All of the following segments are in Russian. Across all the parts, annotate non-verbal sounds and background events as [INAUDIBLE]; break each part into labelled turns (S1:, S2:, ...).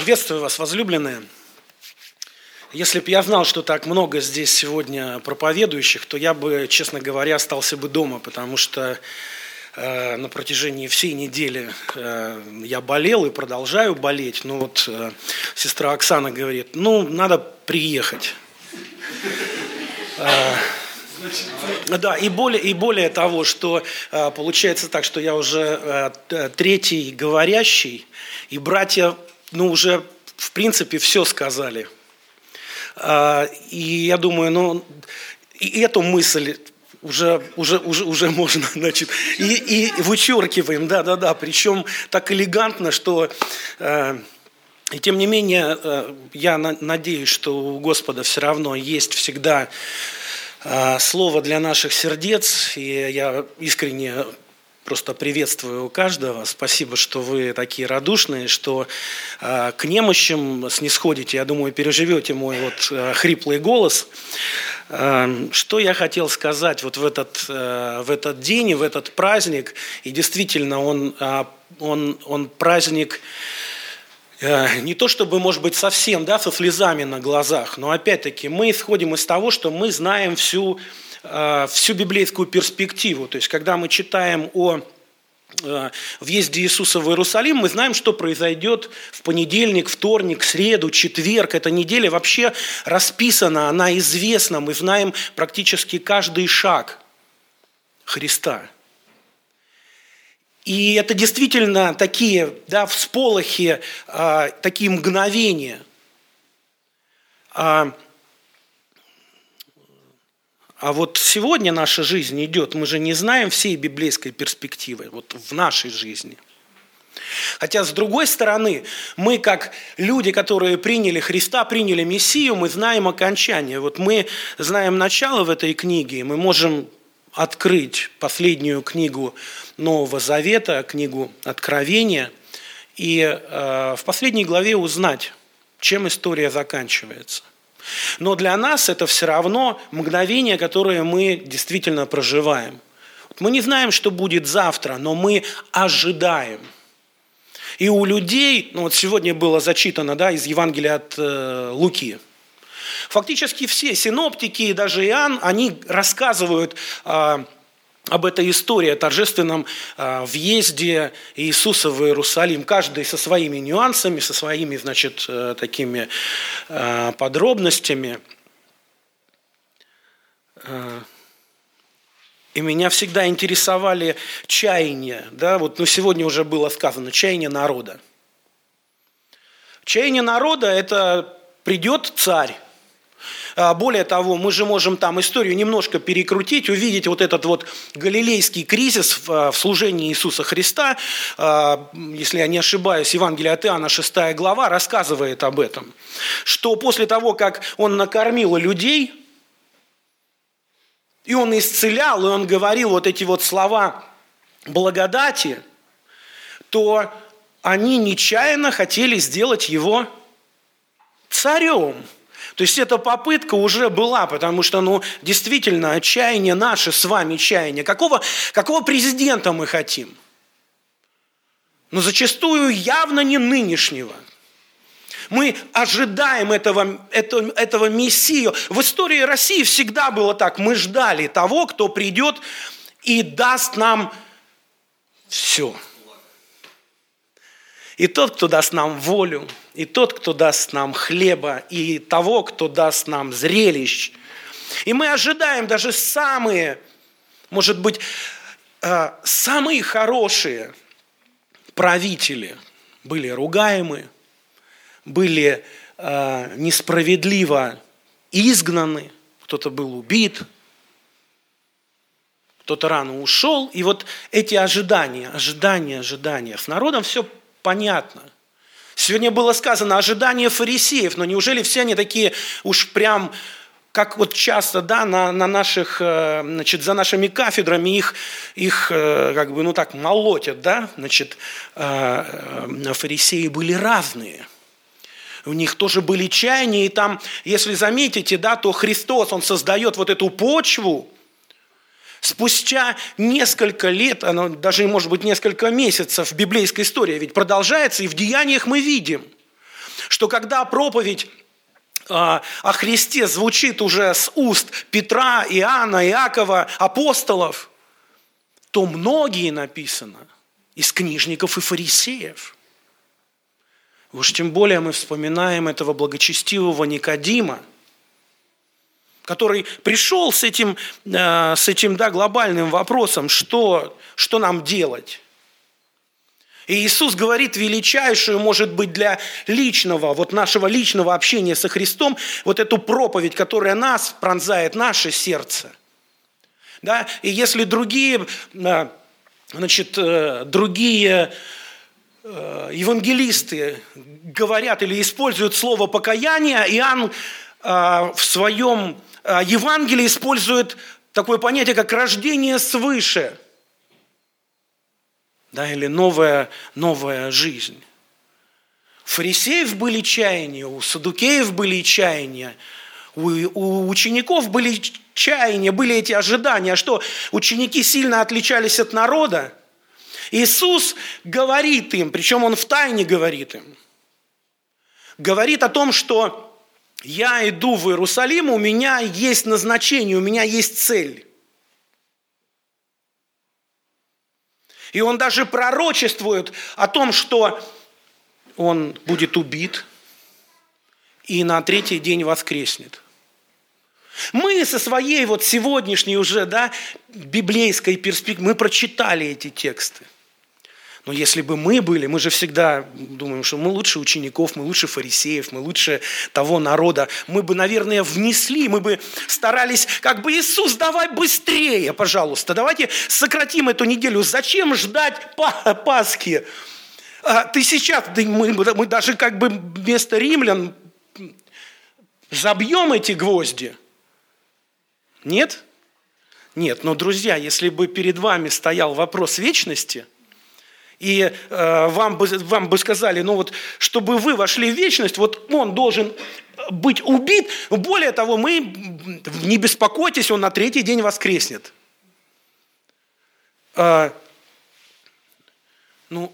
S1: Приветствую вас, возлюбленные. Если бы я знал, что так много здесь сегодня проповедующих, то я бы, честно говоря, остался бы дома, потому что э, на протяжении всей недели э, я болел и продолжаю болеть. Но вот э, сестра Оксана говорит, ну, надо приехать. Э, да, и более, и более того, что э, получается так, что я уже э, третий говорящий, и братья ну, уже, в принципе, все сказали. А, и я думаю, ну, и эту мысль уже, уже, уже, уже [LAUGHS] можно, значит, и, и вычеркиваем, да-да-да, причем так элегантно, что, э, и тем не менее, э, я на, надеюсь, что у Господа все равно есть всегда э, слово для наших сердец, и я искренне просто приветствую каждого. Спасибо, что вы такие радушные, что э, к немощам снисходите. Я думаю, переживете мой вот э, хриплый голос. Э, что я хотел сказать вот в этот, э, в этот день и в этот праздник. И действительно, он, э, он, он праздник не то чтобы, может быть, совсем да, со слезами на глазах, но опять-таки мы исходим из того, что мы знаем всю всю библейскую перспективу. То есть, когда мы читаем о э, въезде Иисуса в Иерусалим, мы знаем, что произойдет в понедельник, вторник, среду, четверг. Эта неделя вообще расписана, она известна. Мы знаем практически каждый шаг Христа. И это действительно такие да, всполохи, э, такие мгновения. А, вот сегодня наша жизнь идет, мы же не знаем всей библейской перспективы, вот в нашей жизни. Хотя, с другой стороны, мы, как люди, которые приняли Христа, приняли Мессию, мы знаем окончание. Вот мы знаем начало в этой книге, мы можем открыть последнюю книгу Нового Завета, книгу Откровения, и э, в последней главе узнать, чем история заканчивается. Но для нас это все равно мгновение, которое мы действительно проживаем. Мы не знаем, что будет завтра, но мы ожидаем. И у людей, ну вот сегодня было зачитано да, из Евангелия от э, Луки, фактически все синоптики и даже Иоанн, они рассказывают э, об этой истории, о торжественном э, въезде Иисуса в Иерусалим, каждый со своими нюансами, со своими, значит, э, такими э, подробностями. И меня всегда интересовали чаяния, да, вот, ну, сегодня уже было сказано, чаяние народа. Чаяние народа – это придет царь, а, более того, мы же можем там историю немножко перекрутить, увидеть вот этот вот галилейский кризис в а, служении Иисуса Христа. А, если я не ошибаюсь, Евангелие от Иоанна, 6 глава, рассказывает об этом. Что после того, как он накормил людей, и он исцелял, и он говорил вот эти вот слова благодати, то они нечаянно хотели сделать его царем – то есть эта попытка уже была, потому что, ну, действительно, отчаяние наше с вами, чаяние. Какого, какого президента мы хотим? Но зачастую явно не нынешнего. Мы ожидаем этого, этого, этого Мессию. В истории России всегда было так. Мы ждали того, кто придет и даст нам все. И тот, кто даст нам волю, и тот, кто даст нам хлеба, и того, кто даст нам зрелищ. И мы ожидаем даже самые, может быть, э, самые хорошие правители были ругаемы, были э, несправедливо изгнаны, кто-то был убит, кто-то рано ушел. И вот эти ожидания, ожидания, ожидания. С народом все понятно. Сегодня было сказано ожидание фарисеев, но неужели все они такие уж прям как вот часто, да, на, на наших, э, значит, за нашими кафедрами их, их э, как бы, ну так, молотят, да, значит, э, фарисеи были разные. У них тоже были чаяния, и там, если заметите, да, то Христос, Он создает вот эту почву, Спустя несколько лет, оно даже, может быть, несколько месяцев, библейская история ведь продолжается, и в деяниях мы видим, что когда проповедь а, о Христе звучит уже с уст Петра, Иоанна, Иакова, апостолов, то многие написано из книжников и фарисеев. Уж тем более мы вспоминаем этого благочестивого Никодима, который пришел с этим, э, с этим да, глобальным вопросом, что, что нам делать. И Иисус говорит величайшую, может быть, для личного, вот нашего личного общения со Христом, вот эту проповедь, которая нас пронзает, наше сердце. Да? И если другие, э, значит, э, другие евангелисты говорят или используют слово покаяние, Иоанн в своем Евангелии использует такое понятие, как рождение свыше – да, или новая, новая жизнь. Фарисеев были чаяния, у садукеев были чаяния, у, у учеников были чаяния, были эти ожидания, что ученики сильно отличались от народа. Иисус говорит им, причем Он в тайне говорит им, говорит о том, что я иду в Иерусалим, у меня есть назначение, у меня есть цель. И он даже пророчествует о том, что он будет убит и на третий день воскреснет. Мы со своей вот сегодняшней уже да, библейской перспективы, мы прочитали эти тексты – но если бы мы были, мы же всегда думаем, что мы лучше учеников, мы лучше фарисеев, мы лучше того народа, мы бы, наверное, внесли, мы бы старались, как бы Иисус, давай быстрее, пожалуйста, давайте сократим эту неделю. Зачем ждать Пасхи? А, ты сейчас, мы, мы даже как бы вместо римлян забьем эти гвозди. Нет? Нет, но, друзья, если бы перед вами стоял вопрос вечности – и э, вам, бы, вам бы сказали, ну вот, чтобы вы вошли в вечность, вот он должен быть убит. Более того, мы, не беспокойтесь, он на третий день воскреснет. А, ну,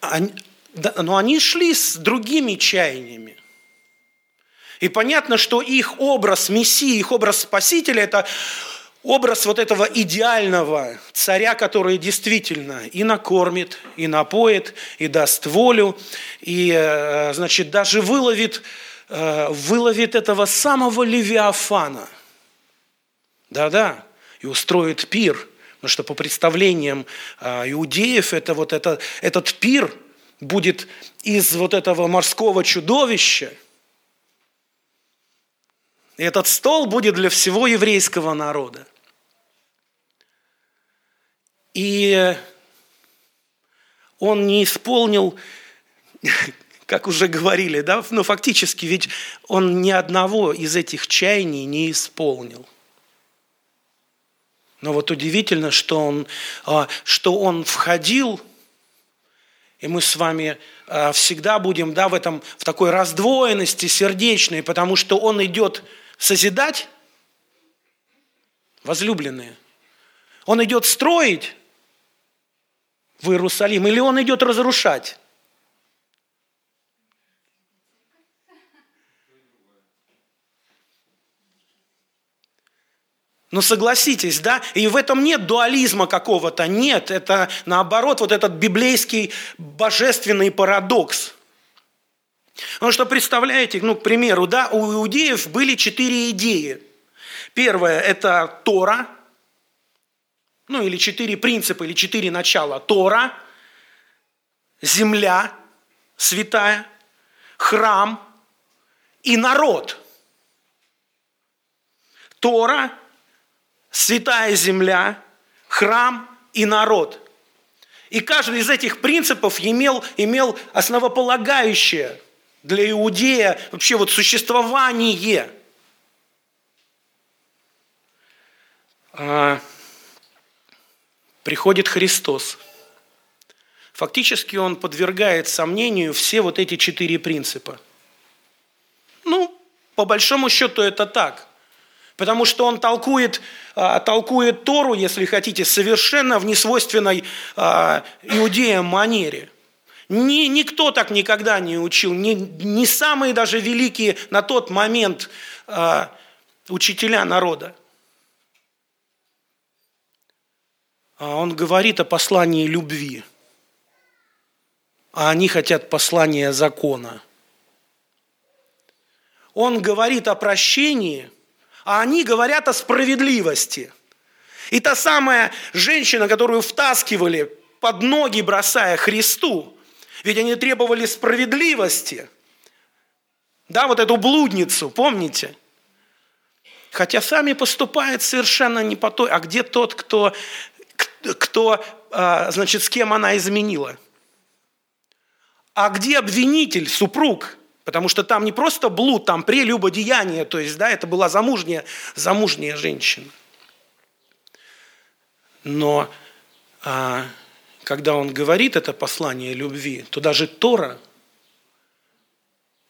S1: они, да, но они шли с другими чаяниями. И понятно, что их образ Мессии, их образ Спасителя – это образ вот этого идеального царя, который действительно и накормит, и напоит, и даст волю, и, э, значит, даже выловит, э, выловит этого самого Левиафана. Да-да, и устроит пир, потому что по представлениям э, иудеев это вот это, этот пир будет из вот этого морского чудовища, и этот стол будет для всего еврейского народа. И он не исполнил, [LAUGHS] как уже говорили, да, но ну, фактически ведь он ни одного из этих чаяний не исполнил. Но вот удивительно, что он, а, что он входил, и мы с вами а, всегда будем да, в, этом, в такой раздвоенности сердечной, потому что он идет созидать, возлюбленные. Он идет строить, в Иерусалим, или он идет разрушать? Ну согласитесь, да? И в этом нет дуализма какого-то, нет. Это наоборот вот этот библейский божественный парадокс. Потому что представляете, ну, к примеру, да, у иудеев были четыре идеи. Первое – это Тора – ну или четыре принципа, или четыре начала. Тора, земля святая, храм и народ. Тора, святая земля, храм и народ. И каждый из этих принципов имел, имел основополагающее для иудея вообще вот существование. А, приходит Христос. Фактически он подвергает сомнению все вот эти четыре принципа. Ну, по большому счету это так. Потому что он толкует, а, толкует Тору, если хотите, совершенно в несвойственной а, иудеям манере. Ни, никто так никогда не учил, ни, ни самые даже великие на тот момент э, учителя народа. А он говорит о послании любви, а они хотят послания закона. Он говорит о прощении, а они говорят о справедливости. И та самая женщина, которую втаскивали под ноги, бросая Христу, ведь они требовали справедливости. Да, вот эту блудницу, помните? Хотя сами поступают совершенно не по той, а где тот, кто кто, а, значит, с кем она изменила. А где обвинитель, супруг? Потому что там не просто блуд, там прелюбодеяние, то есть, да, это была замужняя, замужняя женщина. Но а, когда он говорит это послание любви, то даже Тора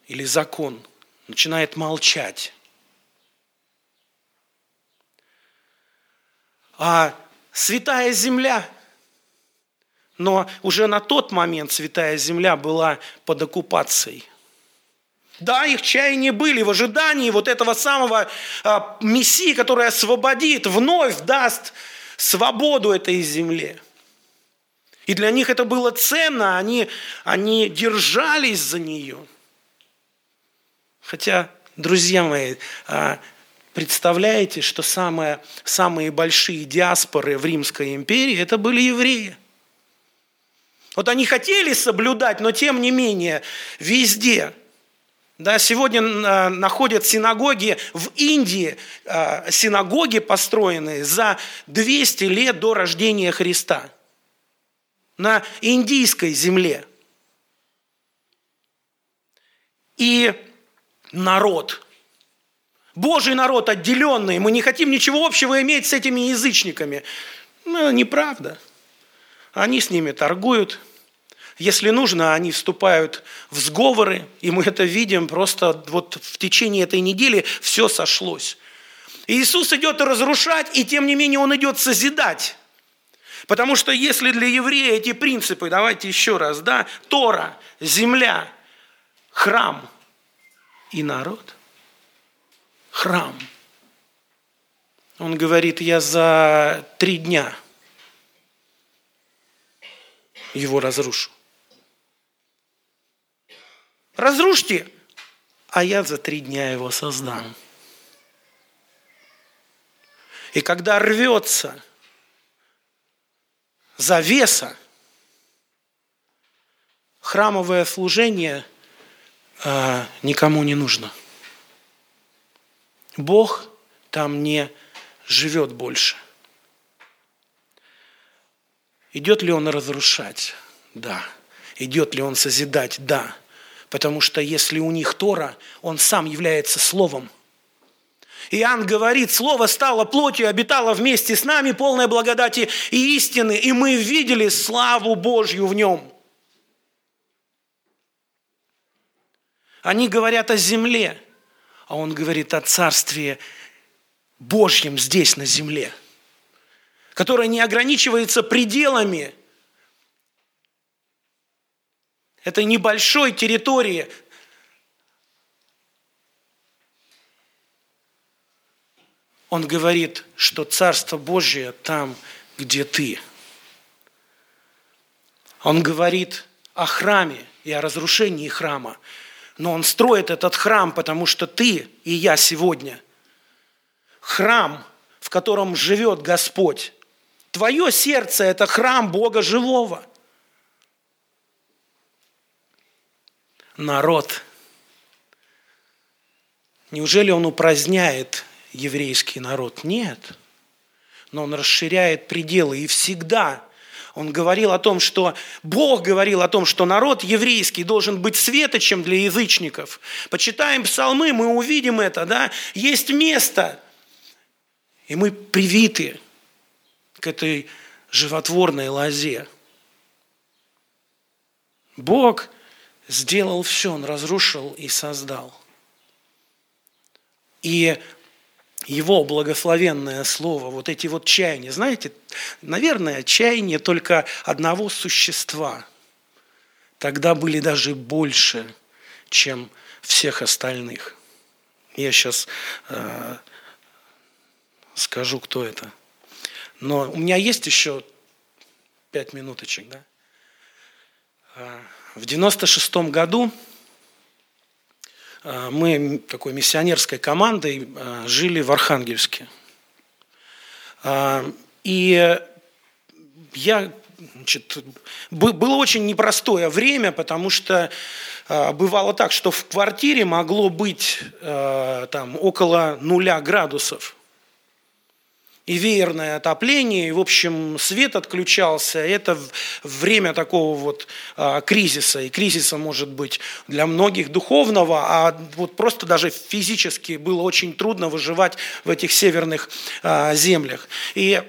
S1: или закон начинает молчать. А святая земля. Но уже на тот момент святая земля была под оккупацией. Да, их чаяния были в ожидании вот этого самого а, Мессии, который освободит, вновь даст свободу этой земле. И для них это было ценно, они, они держались за нее. Хотя, друзья мои, а, Представляете, что самые, самые большие диаспоры в Римской империи – это были евреи. Вот они хотели соблюдать, но тем не менее везде. Да, сегодня а, находят синагоги в Индии, а, синагоги, построенные за 200 лет до рождения Христа на индийской земле. И народ Божий народ отделенный, мы не хотим ничего общего иметь с этими язычниками. Ну, неправда. Они с ними торгуют. Если нужно, они вступают в сговоры, и мы это видим просто вот в течение этой недели все сошлось. Иисус идет разрушать, и тем не менее Он идет созидать. Потому что если для еврея эти принципы, давайте еще раз, да, Тора, земля, храм и народ – храм. Он говорит, я за три дня его разрушу. Разрушьте, а я за три дня его создам. И когда рвется завеса, храмовое служение э, никому не нужно – Бог там не живет больше. Идет ли он разрушать? Да. Идет ли он созидать? Да. Потому что если у них Тора, он сам является Словом. Иоанн говорит, Слово стало плотью, обитало вместе с нами, полное благодати и истины, и мы видели славу Божью в нем. Они говорят о земле – а он говорит о Царстве Божьем здесь, на земле, которое не ограничивается пределами этой небольшой территории. Он говорит, что Царство Божье там, где ты. Он говорит о храме и о разрушении храма – но он строит этот храм, потому что ты и я сегодня храм, в котором живет Господь. Твое сердце – это храм Бога живого. Народ. Неужели он упраздняет еврейский народ? Нет. Но он расширяет пределы и всегда – он говорил о том, что Бог говорил о том, что народ еврейский должен быть светочем для язычников. Почитаем псалмы, мы увидим это, да? Есть место, и мы привиты к этой животворной лозе. Бог сделал все, Он разрушил и создал. И его благословенное слово, вот эти вот чаяния. Знаете, наверное, чаяние только одного существа. тогда были даже больше, чем всех остальных. Я сейчас э, скажу, кто это. Но у меня есть еще пять минуточек, да? Э, в 96 году мы такой миссионерской командой э, жили в Архангельске. И я Значит, было очень непростое время, потому что бывало так, что в квартире могло быть там, около нуля градусов. И веерное отопление, и, в общем, свет отключался. Это время такого вот а, кризиса. И кризиса может быть для многих духовного, а вот просто даже физически было очень трудно выживать в этих северных а, землях. И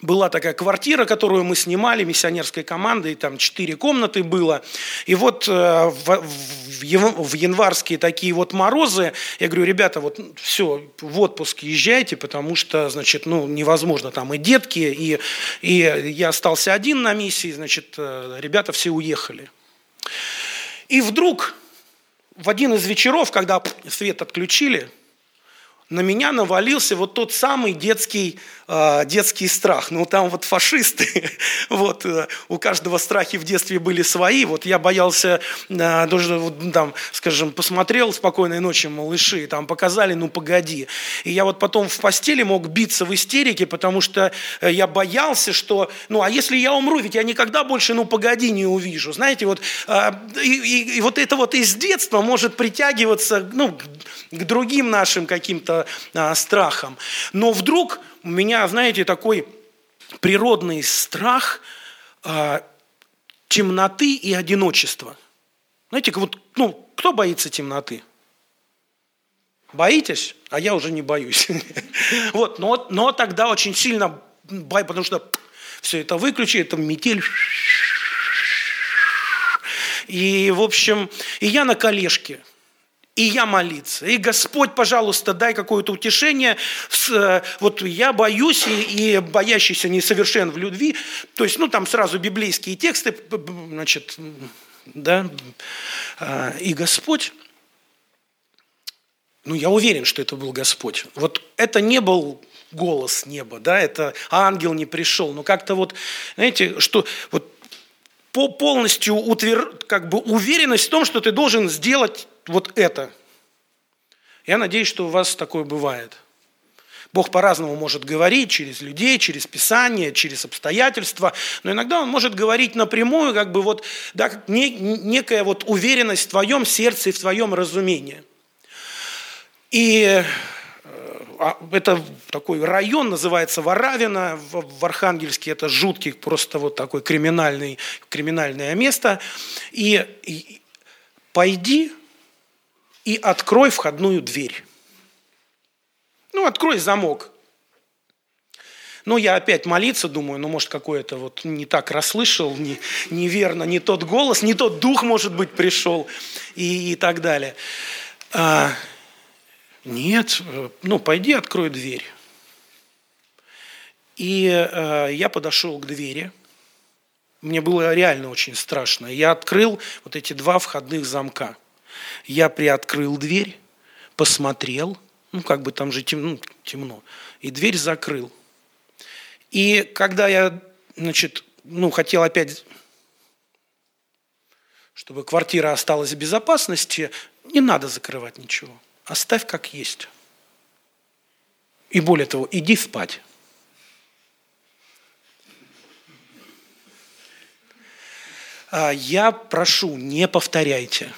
S1: была такая квартира, которую мы снимали миссионерской командой, там четыре комнаты было. И вот э, в, в январские такие вот морозы, я говорю, ребята, вот все, в отпуск езжайте, потому что, значит, ну, невозможно, там и детки, и, и я остался один на миссии, значит, э, ребята все уехали. И вдруг в один из вечеров, когда свет отключили, на меня навалился вот тот самый детский, э, детский страх. Ну, там вот фашисты, [LAUGHS] вот, э, у каждого страхи в детстве были свои. Вот я боялся, э, даже, вот, там, скажем, посмотрел «Спокойной ночи, малыши», там показали «Ну, погоди». И я вот потом в постели мог биться в истерике, потому что э, я боялся, что, ну, а если я умру, ведь я никогда больше «Ну, погоди» не увижу. Знаете, вот, э, и, и, и вот это вот из детства может притягиваться, ну, к другим нашим каким-то а, страхам. Но вдруг у меня, знаете, такой природный страх а, темноты и одиночества. Знаете, вот, ну, кто боится темноты? Боитесь? А я уже не боюсь. [LAUGHS] Вот, но, но тогда очень сильно потому что все это выключи, это метель. И, в общем, и я на колешке – и я молиться. И Господь, пожалуйста, дай какое-то утешение. Э, вот я боюсь, и, боящийся несовершен в любви. То есть, ну, там сразу библейские тексты, значит, да. А, и Господь, ну, я уверен, что это был Господь. Вот это не был голос неба, да, это ангел не пришел. Но как-то вот, знаете, что вот полностью утвер... как бы уверенность в том, что ты должен сделать вот это. Я надеюсь, что у вас такое бывает. Бог по-разному может говорить через людей, через Писание, через обстоятельства, но иногда Он может говорить напрямую, как бы вот, да, не, некая вот уверенность в твоем сердце и в твоем разумении. И э, а, это такой район, называется Варавина в Архангельске, это жуткий, просто вот такой криминальный, криминальное место. И, и пойди и открой входную дверь. Ну, открой замок. Ну, я опять молиться думаю, ну, может, какой-то вот не так расслышал, не, неверно, не тот голос, не тот дух, может быть, пришел и, и так далее. А, нет, ну, пойди открой дверь. И а, я подошел к двери. Мне было реально очень страшно. Я открыл вот эти два входных замка – я приоткрыл дверь, посмотрел, ну, как бы там же темно, ну, темно и дверь закрыл. И когда я, значит, ну, хотел опять, чтобы квартира осталась в безопасности, не надо закрывать ничего. Оставь как есть. И более того, иди спать. А я прошу, не повторяйте.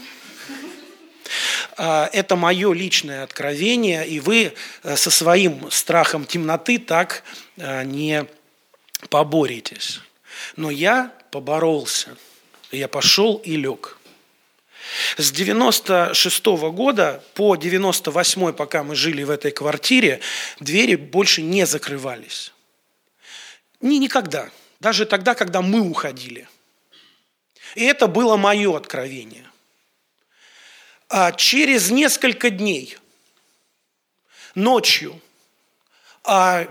S1: А, это мое личное откровение, и вы э, со своим страхом темноты так э, не поборетесь. Но я поборолся. Я пошел и лег. С 96 -го года по 98 пока мы жили в этой квартире, двери больше не закрывались. Ни, никогда. Даже тогда, когда мы уходили. И это было мое откровение а через несколько дней, ночью, а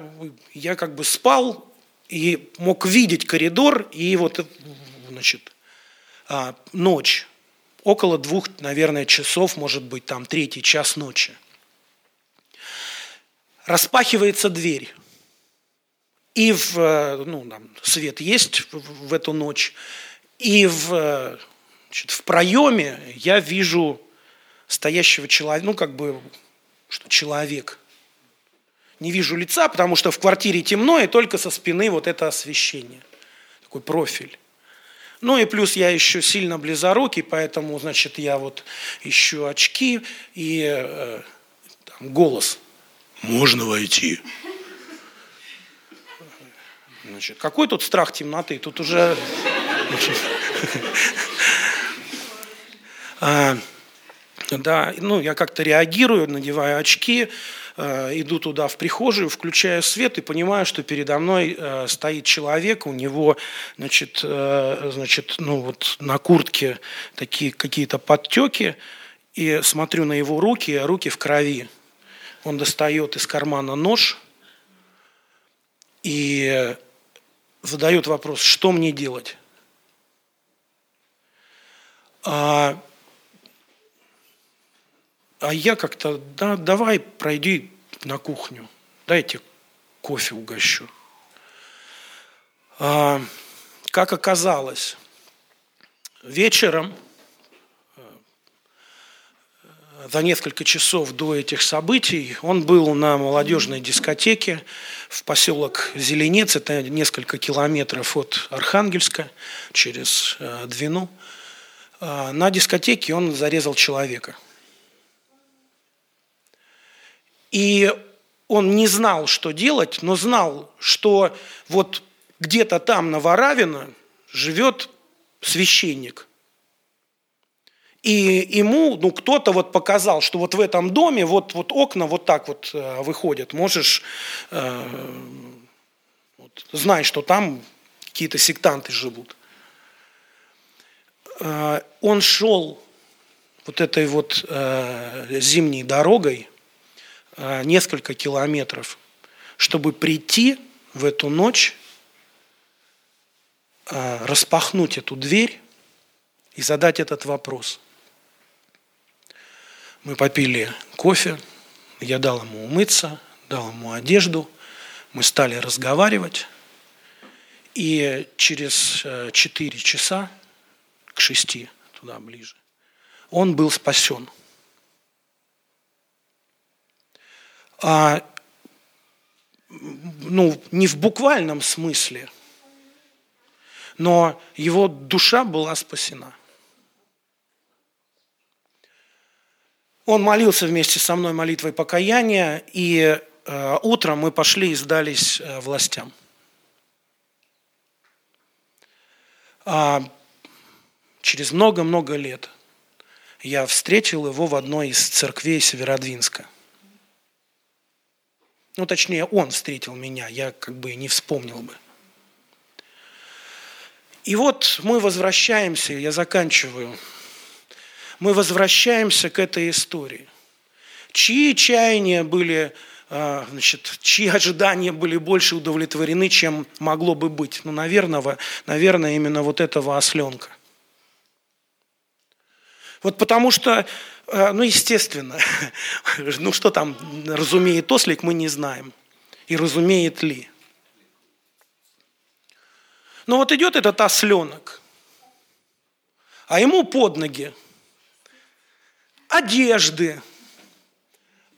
S1: я как бы спал и мог видеть коридор, и вот, значит, а, ночь, около двух, наверное, часов, может быть, там третий час ночи. Распахивается дверь. И в, ну, там, свет есть в, в эту ночь, и в, значит, в проеме я вижу стоящего человека, ну, как бы, что человек. Не вижу лица, потому что в квартире темно, и только со спины вот это освещение. Такой профиль. Ну и плюс я еще сильно близорукий, поэтому, значит, я вот ищу очки и э, там, голос. Можно войти? Значит, какой тут страх темноты? Тут уже... [LAUGHS] Да, ну, я как-то реагирую, надеваю очки, э, иду туда в прихожую, включаю свет и понимаю, что передо мной э, стоит человек, у него, значит, э, значит ну, вот на куртке такие какие-то подтеки, и смотрю на его руки, руки в крови. Он достает из кармана нож и задает вопрос, что мне делать? А а я как-то, да, давай пройди на кухню, дайте кофе угощу. А, как оказалось, вечером, э, за несколько часов до этих событий, он был на молодежной дискотеке в поселок Зеленец, это несколько километров от Архангельска, через э, Двину. А, на дискотеке он зарезал человека – и он не знал, что делать, но знал, что вот где-то там на Варавино живет священник. И ему ну, кто-то вот показал, что вот в этом доме вот, вот окна вот так вот э, выходят. Можешь э, вот, знай, что там какие-то сектанты живут. Э, он шел вот этой вот э, зимней дорогой, несколько километров, чтобы прийти в эту ночь, э, распахнуть эту дверь и задать этот вопрос. Мы попили кофе, я дал ему умыться, дал ему одежду, мы стали разговаривать, и через 4 э, часа, к 6, туда ближе, он был спасен – а, ну, не в буквальном смысле, но его душа была спасена. Он молился вместе со мной молитвой покаяния, и э, утром мы пошли и сдались э, властям. А через много-много лет я встретил его в одной из церквей Северодвинска – ну, точнее, он встретил меня, я как бы не вспомнил бы. И вот мы возвращаемся, я заканчиваю, мы возвращаемся к этой истории. Чьи чаяния были, а, значит, чьи ожидания были больше удовлетворены, чем могло бы быть? Ну, наверное, наверное именно вот этого осленка. Вот потому что ну, естественно. [LAUGHS] Ну, что там разумеет ослик, мы не знаем. И разумеет ли. Но вот идет этот осленок, а ему под ноги одежды,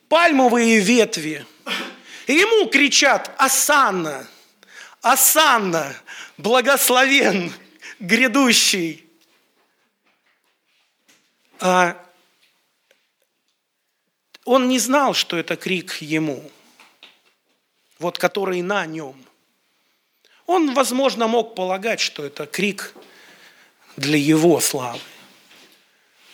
S1: пальмовые ветви. И ему кричат «Асанна! Асанна! Благословен грядущий!» а он не знал, что это крик ему, вот который на нем. Он, возможно, мог полагать, что это крик для его славы.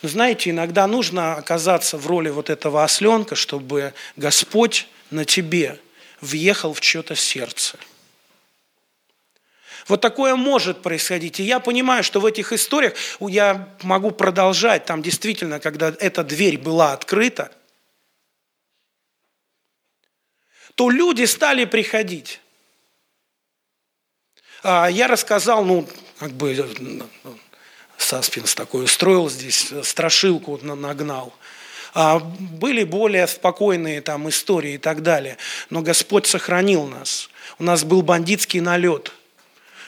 S1: Но знаете, иногда нужно оказаться в роли вот этого осленка, чтобы Господь на тебе въехал в чье-то сердце. Вот такое может происходить. И я понимаю, что в этих историях я могу продолжать. Там действительно, когда эта дверь была открыта, то люди стали приходить. А я рассказал, ну, как бы Саспинс такой устроил здесь, страшилку нагнал. А были более спокойные там истории и так далее. Но Господь сохранил нас. У нас был бандитский налет.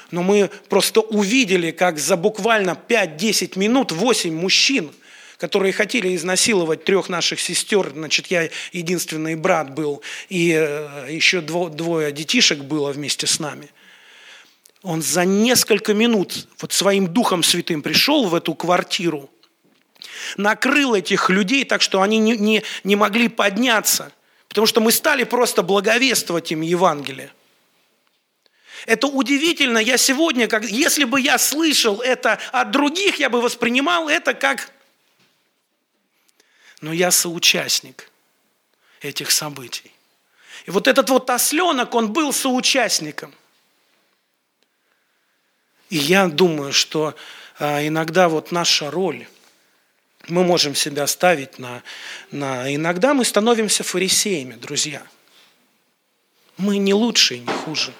S1: Но мы просто увидели, как за буквально 5-10 минут 8 мужчин, которые хотели изнасиловать трех наших сестер, значит, я единственный брат был, и э, еще двое детишек было вместе с нами – он за несколько минут вот своим Духом Святым пришел в эту квартиру, накрыл этих людей так, что они не, не, не могли подняться, потому что мы стали просто благовествовать им Евангелие. Это удивительно. Я сегодня, как, если бы я слышал это от других, я бы воспринимал это как... Но я соучастник этих событий. И вот этот вот осленок, он был соучастником. И я думаю, что а, иногда вот наша роль, мы можем себя ставить на, на... Иногда мы становимся фарисеями, друзья. Мы не лучше и не хуже.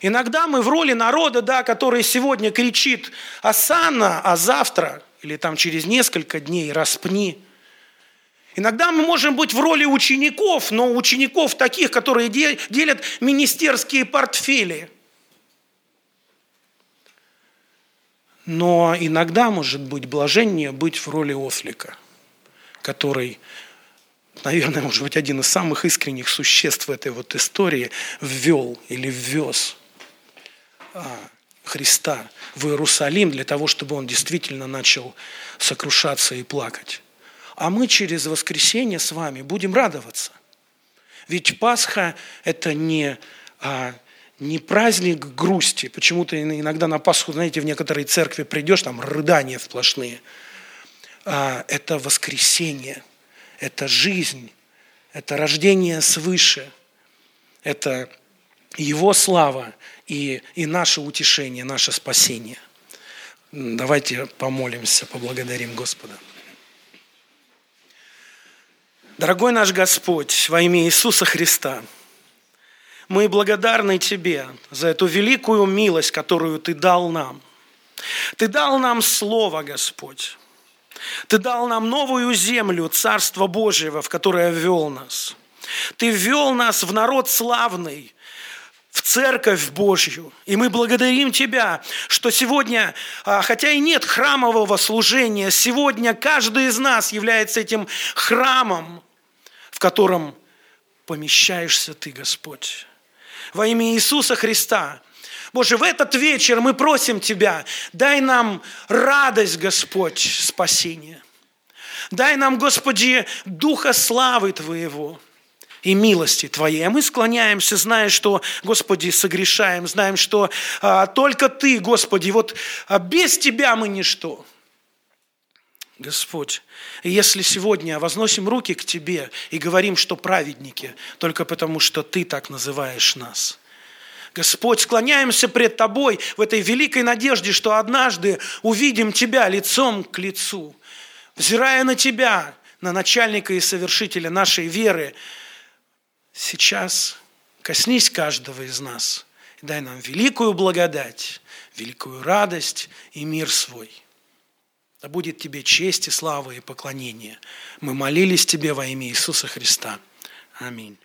S1: Иногда мы в роли народа, да, который сегодня кричит «Асана», а завтра или там через несколько дней «Распни». Иногда мы можем быть в роли учеников, но учеников таких, которые делят министерские портфели – Но иногда, может быть, блажение быть в роли ослика, который, наверное, может быть, один из самых искренних существ в этой вот истории ввел или ввез а, Христа в Иерусалим для того, чтобы он действительно начал сокрушаться и плакать. А мы через воскресенье с вами будем радоваться. Ведь Пасха – это не а, не праздник грусти. Почему-то иногда на Пасху, знаете, в некоторые церкви придешь, там рыдания сплошные. А, это воскресение, это жизнь, это рождение свыше, это Его слава и, и наше утешение, наше спасение. Давайте помолимся, поблагодарим Господа. Дорогой наш Господь, во имя Иисуса Христа – мы благодарны Тебе за эту великую милость, которую Ты дал нам. Ты дал нам Слово, Господь. Ты дал нам новую землю, Царство Божьего, в которое ввел нас. Ты ввел нас в народ славный, в церковь Божью. И мы благодарим Тебя, что сегодня, а, хотя и нет храмового служения, сегодня каждый из нас является этим храмом, котором помещаешься Ты, Господь во имя Иисуса Христа. Боже, в этот вечер мы просим Тебя, дай нам радость, Господь, спасения. Дай нам, Господи, духа славы Твоего и милости Твоей. А мы склоняемся, зная, что, Господи, согрешаем, знаем, что а, только Ты, Господи, вот а, без Тебя мы ничто. Господь, если сегодня возносим руки к Тебе и говорим, что праведники, только потому что Ты так называешь нас. Господь, склоняемся пред Тобой в этой великой надежде, что однажды увидим Тебя лицом к лицу, взирая на Тебя, на начальника и совершителя нашей веры. Сейчас коснись каждого из нас и дай нам великую благодать, великую радость и мир свой. Да будет тебе честь и слава и поклонение. Мы молились тебе во имя Иисуса Христа. Аминь.